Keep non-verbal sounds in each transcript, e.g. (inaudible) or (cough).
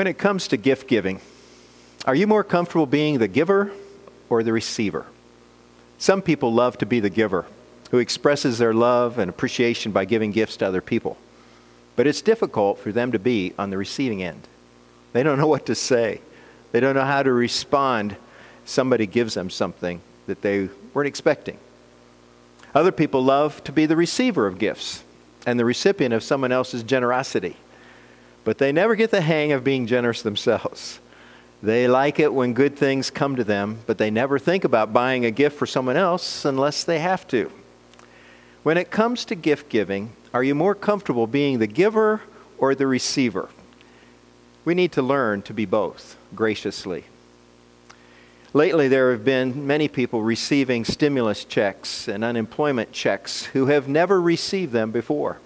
When it comes to gift giving, are you more comfortable being the giver or the receiver? Some people love to be the giver, who expresses their love and appreciation by giving gifts to other people. But it's difficult for them to be on the receiving end. They don't know what to say. They don't know how to respond. Somebody gives them something that they weren't expecting. Other people love to be the receiver of gifts and the recipient of someone else's generosity but they never get the hang of being generous themselves. They like it when good things come to them, but they never think about buying a gift for someone else unless they have to. When it comes to gift giving, are you more comfortable being the giver or the receiver? We need to learn to be both graciously. Lately, there have been many people receiving stimulus checks and unemployment checks who have never received them before.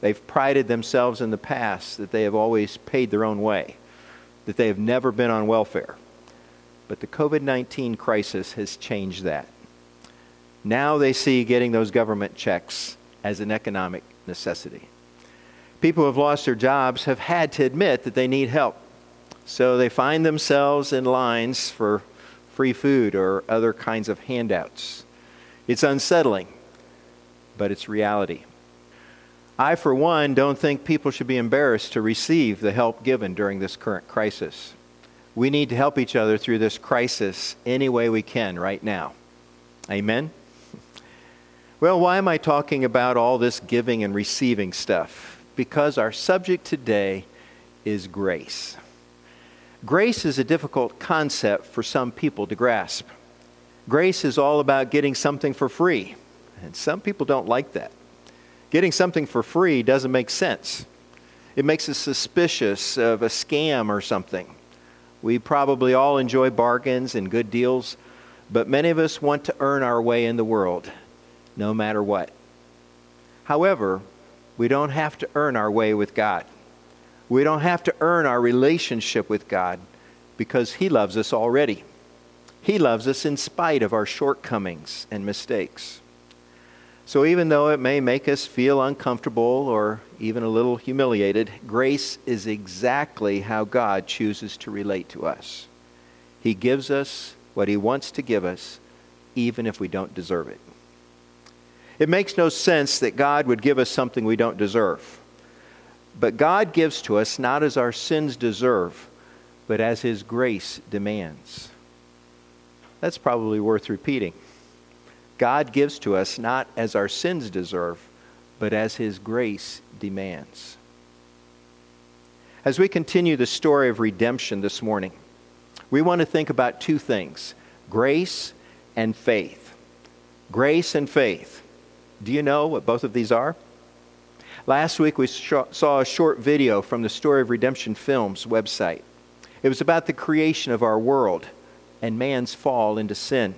They've prided themselves in the past that they have always paid their own way, that they have never been on welfare. But the COVID 19 crisis has changed that. Now they see getting those government checks as an economic necessity. People who have lost their jobs have had to admit that they need help. So they find themselves in lines for free food or other kinds of handouts. It's unsettling, but it's reality. I, for one, don't think people should be embarrassed to receive the help given during this current crisis. We need to help each other through this crisis any way we can right now. Amen? Well, why am I talking about all this giving and receiving stuff? Because our subject today is grace. Grace is a difficult concept for some people to grasp. Grace is all about getting something for free, and some people don't like that. Getting something for free doesn't make sense. It makes us suspicious of a scam or something. We probably all enjoy bargains and good deals, but many of us want to earn our way in the world, no matter what. However, we don't have to earn our way with God. We don't have to earn our relationship with God because He loves us already. He loves us in spite of our shortcomings and mistakes. So, even though it may make us feel uncomfortable or even a little humiliated, grace is exactly how God chooses to relate to us. He gives us what He wants to give us, even if we don't deserve it. It makes no sense that God would give us something we don't deserve. But God gives to us not as our sins deserve, but as His grace demands. That's probably worth repeating. God gives to us not as our sins deserve, but as His grace demands. As we continue the story of redemption this morning, we want to think about two things grace and faith. Grace and faith. Do you know what both of these are? Last week we saw a short video from the Story of Redemption Films website. It was about the creation of our world and man's fall into sin.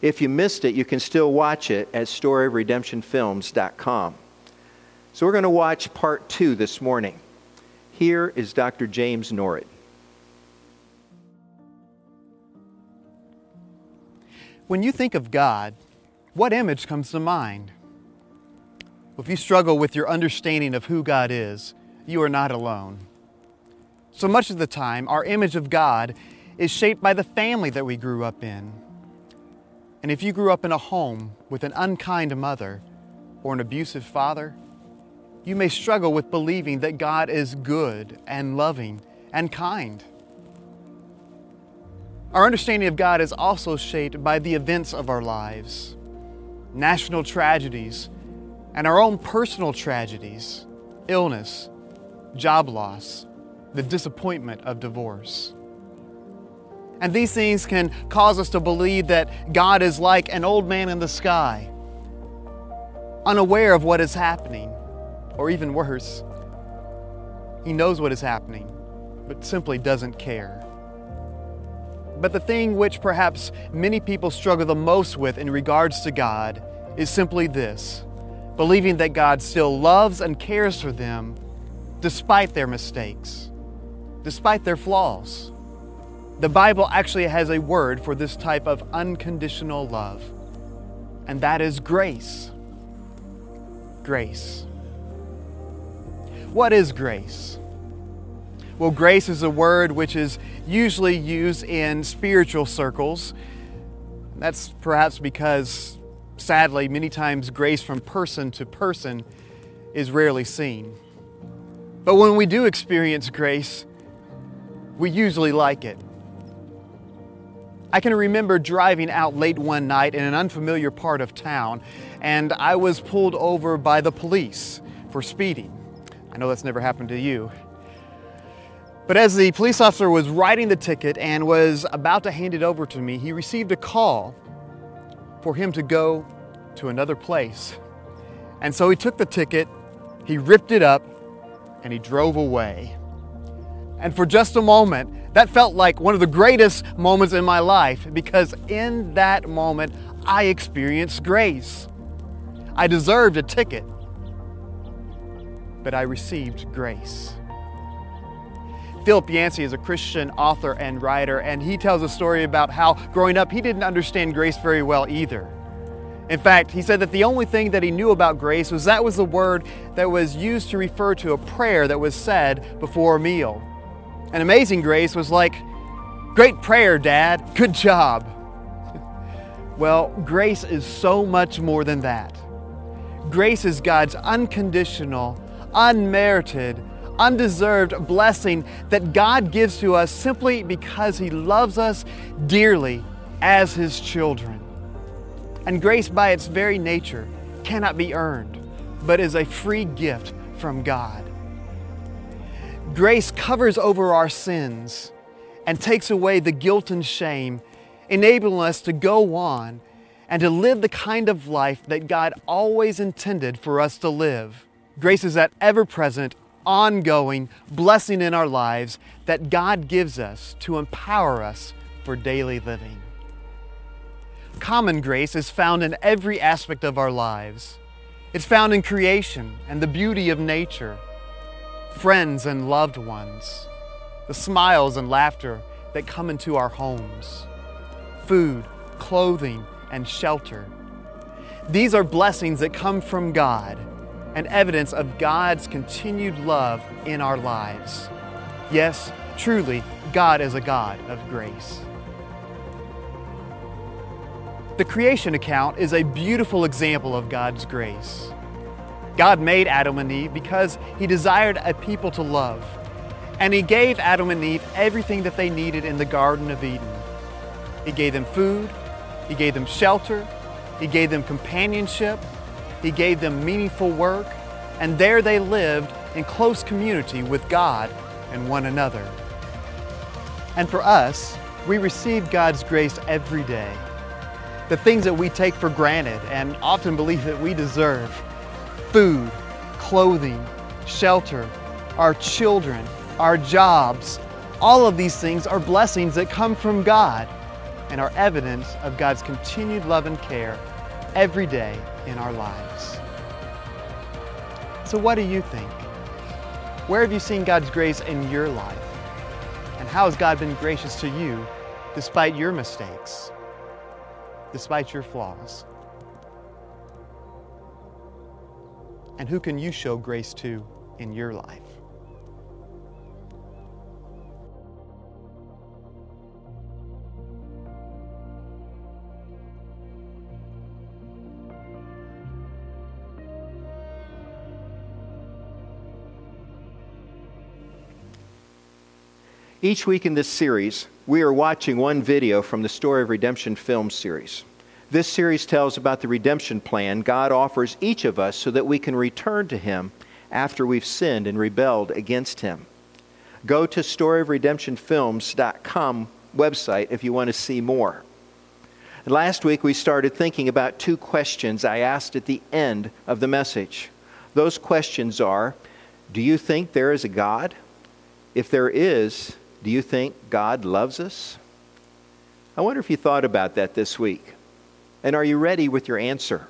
If you missed it, you can still watch it at storyofredemptionfilms.com. So we're going to watch part two this morning. Here is Dr. James Nored. When you think of God, what image comes to mind? If you struggle with your understanding of who God is, you are not alone. So much of the time, our image of God is shaped by the family that we grew up in and if you grew up in a home with an unkind mother or an abusive father, you may struggle with believing that God is good and loving and kind. Our understanding of God is also shaped by the events of our lives, national tragedies, and our own personal tragedies, illness, job loss, the disappointment of divorce. And these things can cause us to believe that God is like an old man in the sky, unaware of what is happening, or even worse, he knows what is happening, but simply doesn't care. But the thing which perhaps many people struggle the most with in regards to God is simply this believing that God still loves and cares for them despite their mistakes, despite their flaws. The Bible actually has a word for this type of unconditional love, and that is grace. Grace. What is grace? Well, grace is a word which is usually used in spiritual circles. That's perhaps because, sadly, many times grace from person to person is rarely seen. But when we do experience grace, we usually like it. I can remember driving out late one night in an unfamiliar part of town, and I was pulled over by the police for speeding. I know that's never happened to you. But as the police officer was writing the ticket and was about to hand it over to me, he received a call for him to go to another place. And so he took the ticket, he ripped it up, and he drove away. And for just a moment, that felt like one of the greatest moments in my life because in that moment, I experienced grace. I deserved a ticket, but I received grace. Philip Yancey is a Christian author and writer, and he tells a story about how growing up he didn't understand grace very well either. In fact, he said that the only thing that he knew about grace was that was the word that was used to refer to a prayer that was said before a meal. And Amazing Grace was like, Great prayer, Dad. Good job. (laughs) well, grace is so much more than that. Grace is God's unconditional, unmerited, undeserved blessing that God gives to us simply because He loves us dearly as His children. And grace, by its very nature, cannot be earned, but is a free gift from God. Grace covers over our sins and takes away the guilt and shame, enabling us to go on and to live the kind of life that God always intended for us to live. Grace is that ever present, ongoing blessing in our lives that God gives us to empower us for daily living. Common grace is found in every aspect of our lives. It's found in creation and the beauty of nature friends and loved ones, the smiles and laughter that come into our homes, food, clothing, and shelter. These are blessings that come from God and evidence of God's continued love in our lives. Yes, truly, God is a God of grace. The creation account is a beautiful example of God's grace. God made Adam and Eve because He desired a people to love. And He gave Adam and Eve everything that they needed in the Garden of Eden. He gave them food, He gave them shelter, He gave them companionship, He gave them meaningful work, and there they lived in close community with God and one another. And for us, we receive God's grace every day. The things that we take for granted and often believe that we deserve food, clothing, shelter, our children, our jobs. All of these things are blessings that come from God and are evidence of God's continued love and care every day in our lives. So, what do you think? Where have you seen God's grace in your life? And how has God been gracious to you despite your mistakes, despite your flaws? And who can you show grace to in your life? Each week in this series, we are watching one video from the Story of Redemption film series. This series tells about the redemption plan God offers each of us so that we can return to Him after we've sinned and rebelled against Him. Go to storyofredemptionfilms.com website if you want to see more. And last week we started thinking about two questions I asked at the end of the message. Those questions are Do you think there is a God? If there is, do you think God loves us? I wonder if you thought about that this week. And are you ready with your answer?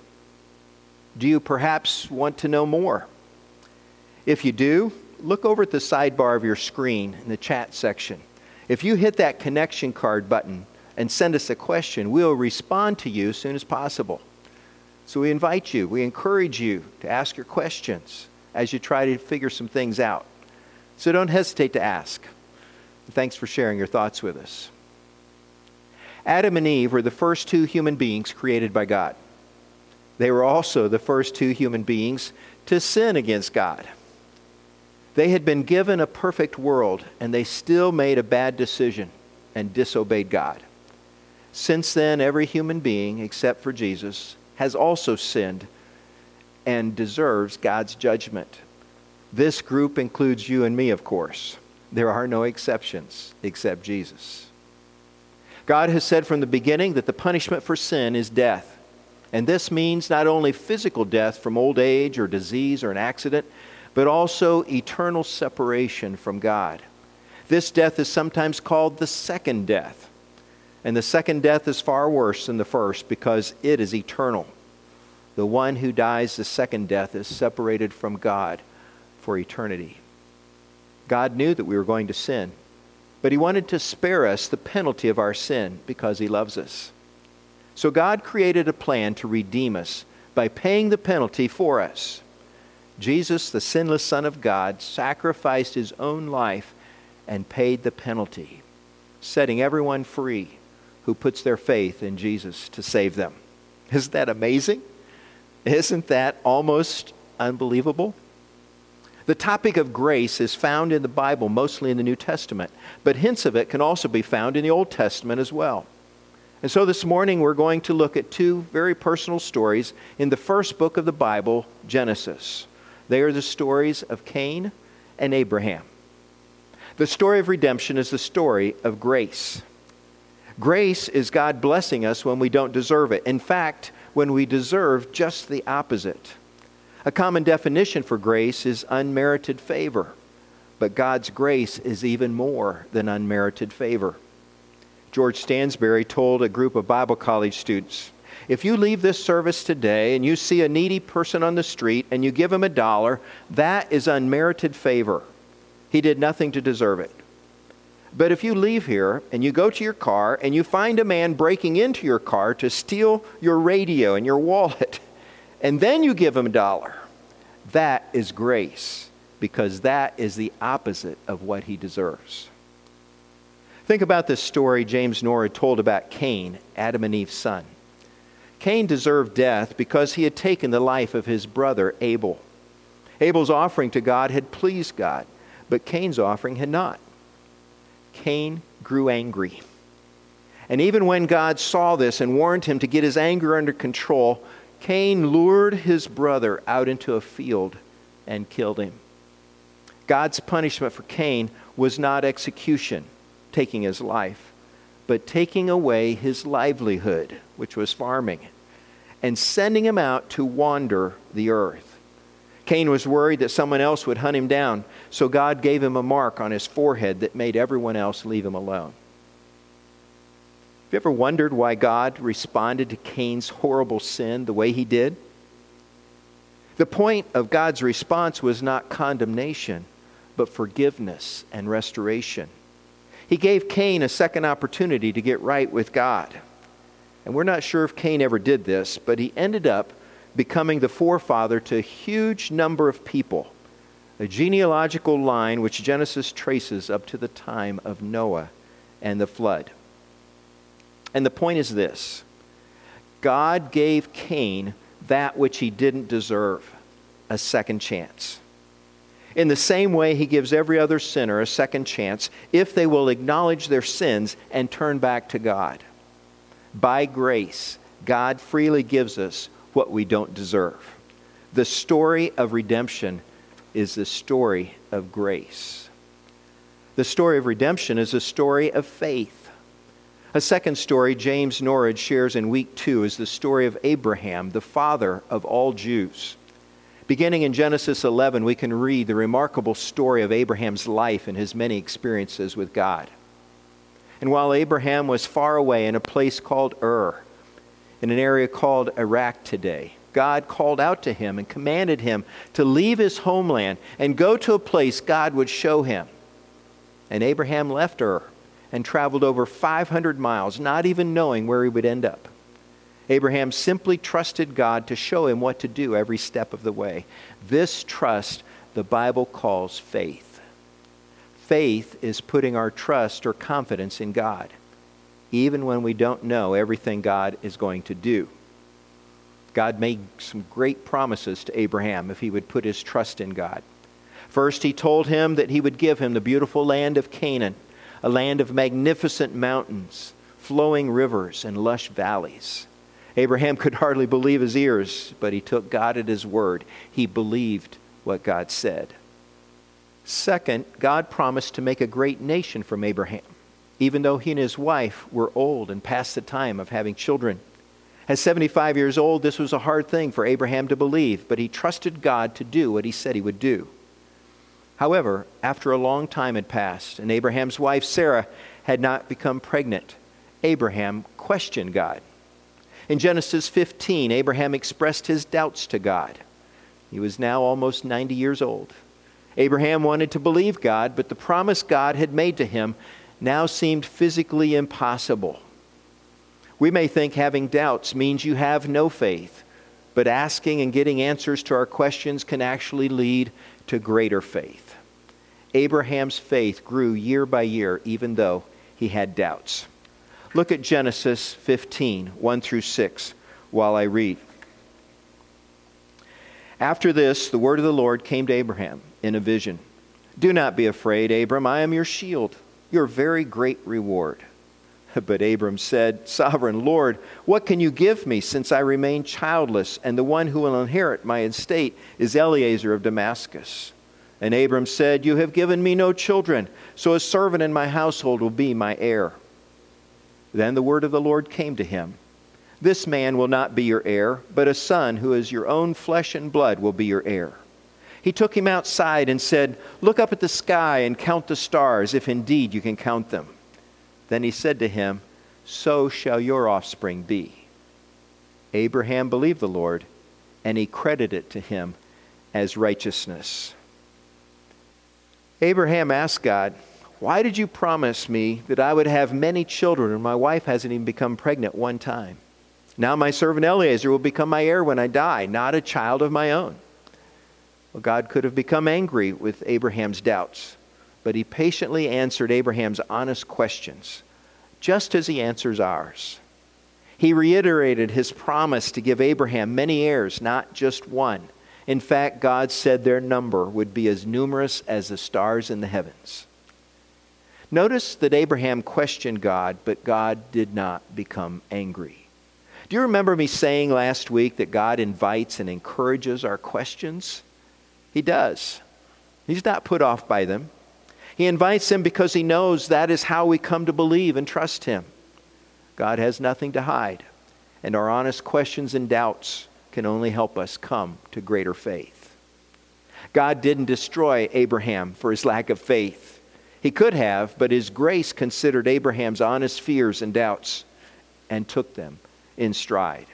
Do you perhaps want to know more? If you do, look over at the sidebar of your screen in the chat section. If you hit that connection card button and send us a question, we'll respond to you as soon as possible. So we invite you, we encourage you to ask your questions as you try to figure some things out. So don't hesitate to ask. Thanks for sharing your thoughts with us. Adam and Eve were the first two human beings created by God. They were also the first two human beings to sin against God. They had been given a perfect world, and they still made a bad decision and disobeyed God. Since then, every human being, except for Jesus, has also sinned and deserves God's judgment. This group includes you and me, of course. There are no exceptions except Jesus. God has said from the beginning that the punishment for sin is death. And this means not only physical death from old age or disease or an accident, but also eternal separation from God. This death is sometimes called the second death. And the second death is far worse than the first because it is eternal. The one who dies the second death is separated from God for eternity. God knew that we were going to sin, but He wanted to spare us the penalty of our sin because He loves us. So God created a plan to redeem us by paying the penalty for us. Jesus, the sinless Son of God, sacrificed His own life and paid the penalty, setting everyone free who puts their faith in Jesus to save them. Isn't that amazing? Isn't that almost unbelievable? The topic of grace is found in the Bible, mostly in the New Testament, but hints of it can also be found in the Old Testament as well. And so this morning we're going to look at two very personal stories in the first book of the Bible, Genesis. They are the stories of Cain and Abraham. The story of redemption is the story of grace. Grace is God blessing us when we don't deserve it. In fact, when we deserve just the opposite. A common definition for grace is unmerited favor, but God's grace is even more than unmerited favor. George Stansberry told a group of Bible college students if you leave this service today and you see a needy person on the street and you give him a dollar, that is unmerited favor. He did nothing to deserve it. But if you leave here and you go to your car and you find a man breaking into your car to steal your radio and your wallet, and then you give him a dollar, that is grace because that is the opposite of what he deserves. Think about this story James Nored told about Cain, Adam and Eve's son. Cain deserved death because he had taken the life of his brother Abel. Abel's offering to God had pleased God, but Cain's offering had not. Cain grew angry. And even when God saw this and warned him to get his anger under control, Cain lured his brother out into a field and killed him. God's punishment for Cain was not execution, taking his life, but taking away his livelihood, which was farming, and sending him out to wander the earth. Cain was worried that someone else would hunt him down, so God gave him a mark on his forehead that made everyone else leave him alone. Have you ever wondered why God responded to Cain's horrible sin the way he did? The point of God's response was not condemnation, but forgiveness and restoration. He gave Cain a second opportunity to get right with God. And we're not sure if Cain ever did this, but he ended up becoming the forefather to a huge number of people, a genealogical line which Genesis traces up to the time of Noah and the flood. And the point is this God gave Cain that which he didn't deserve a second chance. In the same way, he gives every other sinner a second chance if they will acknowledge their sins and turn back to God. By grace, God freely gives us what we don't deserve. The story of redemption is the story of grace. The story of redemption is a story of faith. A second story James Nored shares in week two is the story of Abraham, the father of all Jews. Beginning in Genesis 11, we can read the remarkable story of Abraham's life and his many experiences with God. And while Abraham was far away in a place called Ur, in an area called Iraq today, God called out to him and commanded him to leave his homeland and go to a place God would show him. And Abraham left Ur and traveled over 500 miles, not even knowing where he would end up. Abraham simply trusted God to show him what to do every step of the way. This trust the Bible calls faith. Faith is putting our trust or confidence in God, even when we don't know everything God is going to do. God made some great promises to Abraham if he would put his trust in God. First, he told him that he would give him the beautiful land of Canaan, a land of magnificent mountains, flowing rivers, and lush valleys. Abraham could hardly believe his ears, but he took God at his word. He believed what God said. Second, God promised to make a great nation from Abraham, even though he and his wife were old and past the time of having children. At 75 years old, this was a hard thing for Abraham to believe, but he trusted God to do what he said he would do. However, after a long time had passed and Abraham's wife Sarah had not become pregnant, Abraham questioned God. In Genesis 15, Abraham expressed his doubts to God. He was now almost 90 years old. Abraham wanted to believe God, but the promise God had made to him now seemed physically impossible. We may think having doubts means you have no faith, but asking and getting answers to our questions can actually lead to greater faith. Abraham's faith grew year by year, even though he had doubts. Look at Genesis 15, 1 through 6, while I read. After this, the word of the Lord came to Abraham in a vision Do not be afraid, Abram. I am your shield, your very great reward. (laughs) But Abram said, Sovereign Lord, what can you give me since I remain childless, and the one who will inherit my estate is Eliezer of Damascus? And Abram said, You have given me no children, so a servant in my household will be my heir. Then the word of the Lord came to him This man will not be your heir, but a son who is your own flesh and blood will be your heir. He took him outside and said, Look up at the sky and count the stars, if indeed you can count them. Then he said to him, So shall your offspring be. Abraham believed the Lord, and he credited it to him as righteousness. Abraham asked God, Why did you promise me that I would have many children, and my wife hasn't even become pregnant one time? Now my servant Eliezer will become my heir when I die, not a child of my own. Well, God could have become angry with Abraham's doubts, but he patiently answered Abraham's honest questions, just as he answers ours. He reiterated his promise to give Abraham many heirs, not just one. In fact, God said their number would be as numerous as the stars in the heavens. Notice that Abraham questioned God, but God did not become angry. Do you remember me saying last week that God invites and encourages our questions? He does. He's not put off by them. He invites them because he knows that is how we come to believe and trust him. God has nothing to hide, and our honest questions and doubts can only help us come to greater faith. God didn't destroy Abraham for his lack of faith. He could have, but his grace considered Abraham's honest fears and doubts and took them in stride.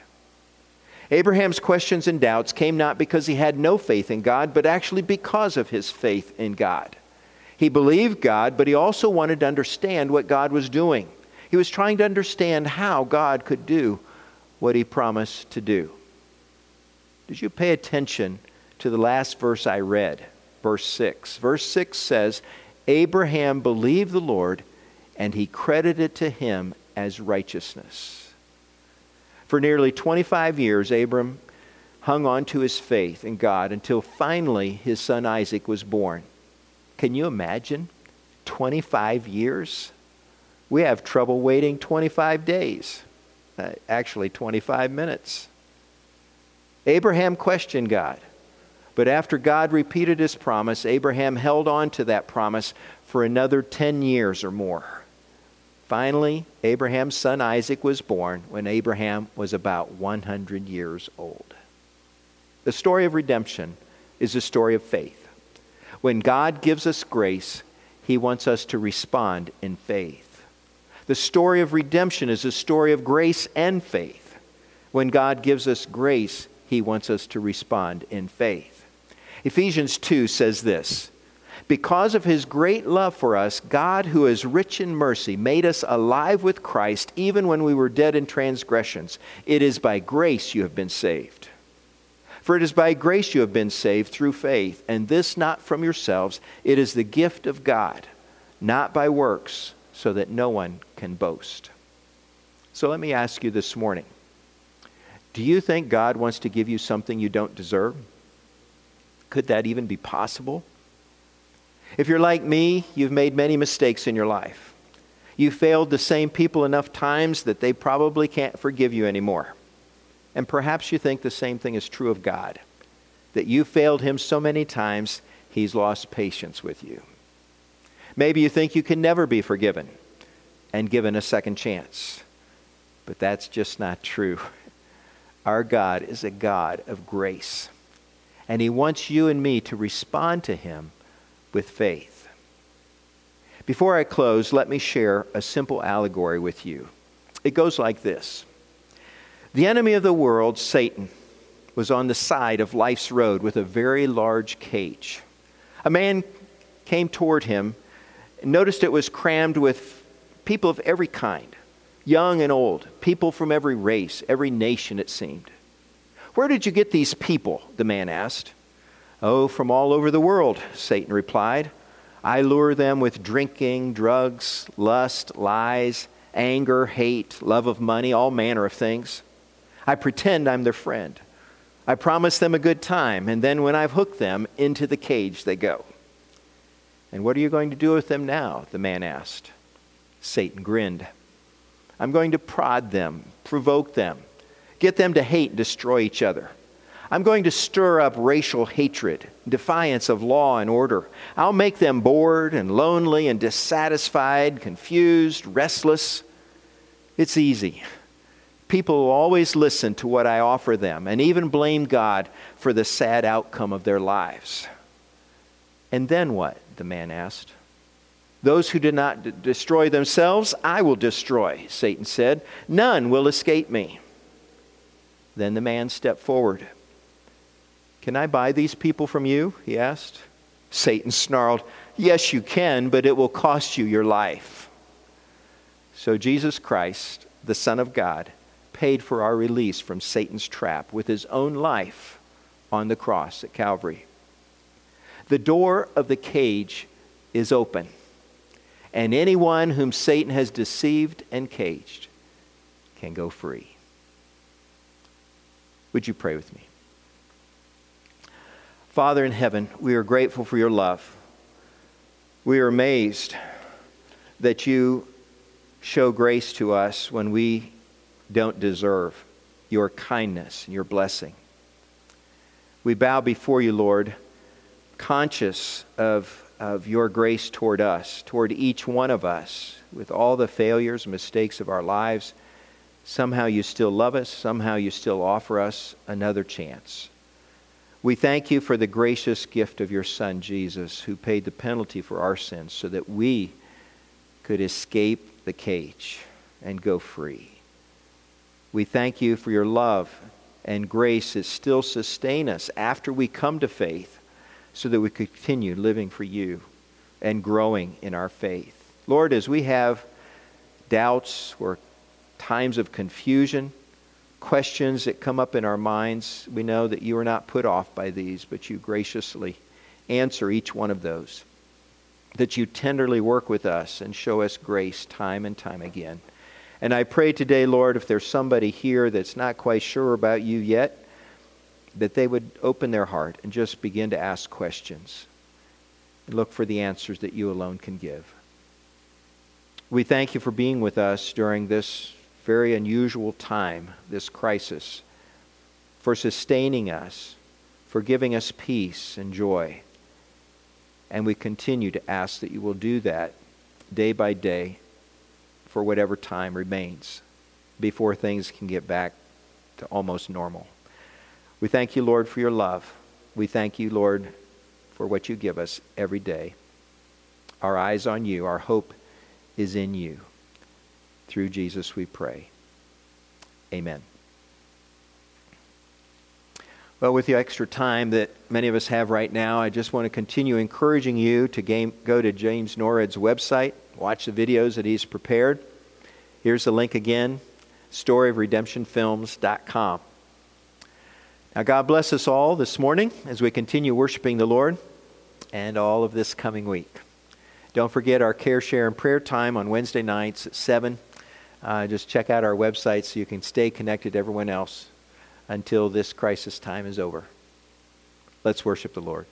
Abraham's questions and doubts came not because he had no faith in God, but actually because of his faith in God. He believed God, but he also wanted to understand what God was doing. He was trying to understand how God could do what he promised to do. Did you pay attention to the last verse I read? Verse 6. Verse 6 says, Abraham believed the Lord, and he credited to him as righteousness. For nearly 25 years, Abram hung on to his faith in God until finally his son Isaac was born. Can you imagine? 25 years? We have trouble waiting 25 days, uh, actually, 25 minutes. Abraham questioned God. But after God repeated his promise, Abraham held on to that promise for another 10 years or more. Finally, Abraham's son Isaac was born when Abraham was about 100 years old. The story of redemption is a story of faith. When God gives us grace, he wants us to respond in faith. The story of redemption is a story of grace and faith. When God gives us grace, he wants us to respond in faith. Ephesians 2 says this Because of his great love for us, God, who is rich in mercy, made us alive with Christ even when we were dead in transgressions. It is by grace you have been saved. For it is by grace you have been saved through faith, and this not from yourselves, it is the gift of God, not by works, so that no one can boast. So let me ask you this morning do you think God wants to give you something you don't deserve? Could that even be possible? If you're like me, you've made many mistakes in your life. You failed the same people enough times that they probably can't forgive you anymore. And perhaps you think the same thing is true of God that you failed him so many times, he's lost patience with you. Maybe you think you can never be forgiven and given a second chance. But that's just not true. (laughs) Our God is a God of grace. And he wants you and me to respond to him with faith. Before I close, let me share a simple allegory with you. It goes like this The enemy of the world, Satan, was on the side of life's road with a very large cage. A man came toward him and noticed it was crammed with people of every kind, young and old, people from every race, every nation, it seemed. Where did you get these people? the man asked. Oh, from all over the world, Satan replied. I lure them with drinking, drugs, lust, lies, anger, hate, love of money, all manner of things. I pretend I'm their friend. I promise them a good time, and then when I've hooked them, into the cage they go. And what are you going to do with them now? the man asked. Satan grinned. I'm going to prod them, provoke them, get them to hate and destroy each other. I'm going to stir up racial hatred, defiance of law and order. I'll make them bored and lonely and dissatisfied, confused, restless. It's easy. People will always listen to what I offer them and even blame God for the sad outcome of their lives. And then what? the man asked. Those who did not d- destroy themselves, I will destroy, Satan said. None will escape me. Then the man stepped forward. Can I buy these people from you? he asked. Satan snarled, Yes, you can, but it will cost you your life. So Jesus Christ, the Son of God, paid for our release from Satan's trap with his own life on the cross at Calvary. The door of the cage is open, and anyone whom Satan has deceived and caged can go free. Would you pray with me? Father in heaven, we are grateful for your love. We are amazed that you show grace to us when we don't deserve your kindness and your blessing. We bow before you, Lord, conscious of, of your grace toward us, toward each one of us, with all the failures and mistakes of our lives. Somehow you still love us, somehow you still offer us another chance. We thank you for the gracious gift of your Son, Jesus, who paid the penalty for our sins so that we could escape the cage and go free. We thank you for your love and grace that still sustain us after we come to faith so that we continue living for you and growing in our faith. Lord, as we have doubts or times of confusion, questions that come up in our minds, we know that you are not put off by these, but you graciously answer each one of those. That you tenderly work with us and show us grace time and time again. And I pray today, Lord, if there's somebody here that's not quite sure about you yet, that they would open their heart and just begin to ask questions and look for the answers that you alone can give. We thank you for being with us during this very unusual time, this crisis, for sustaining us, for giving us peace and joy. And we continue to ask that you will do that day by day for whatever time remains before things can get back to almost normal. We thank you, Lord, for your love. We thank you, Lord, for what you give us every day. Our eyes on you, our hope is in you. Through Jesus we pray. Amen. Well, with the extra time that many of us have right now, I just want to continue encouraging you to game, go to James Nored's website, watch the videos that he's prepared. Here's the link again storyofredemptionfilms.com. Now, God bless us all this morning as we continue worshiping the Lord and all of this coming week. Don't forget our care, share, and prayer time on Wednesday nights at 7. Uh, just check out our website so you can stay connected to everyone else until this crisis time is over. Let's worship the Lord.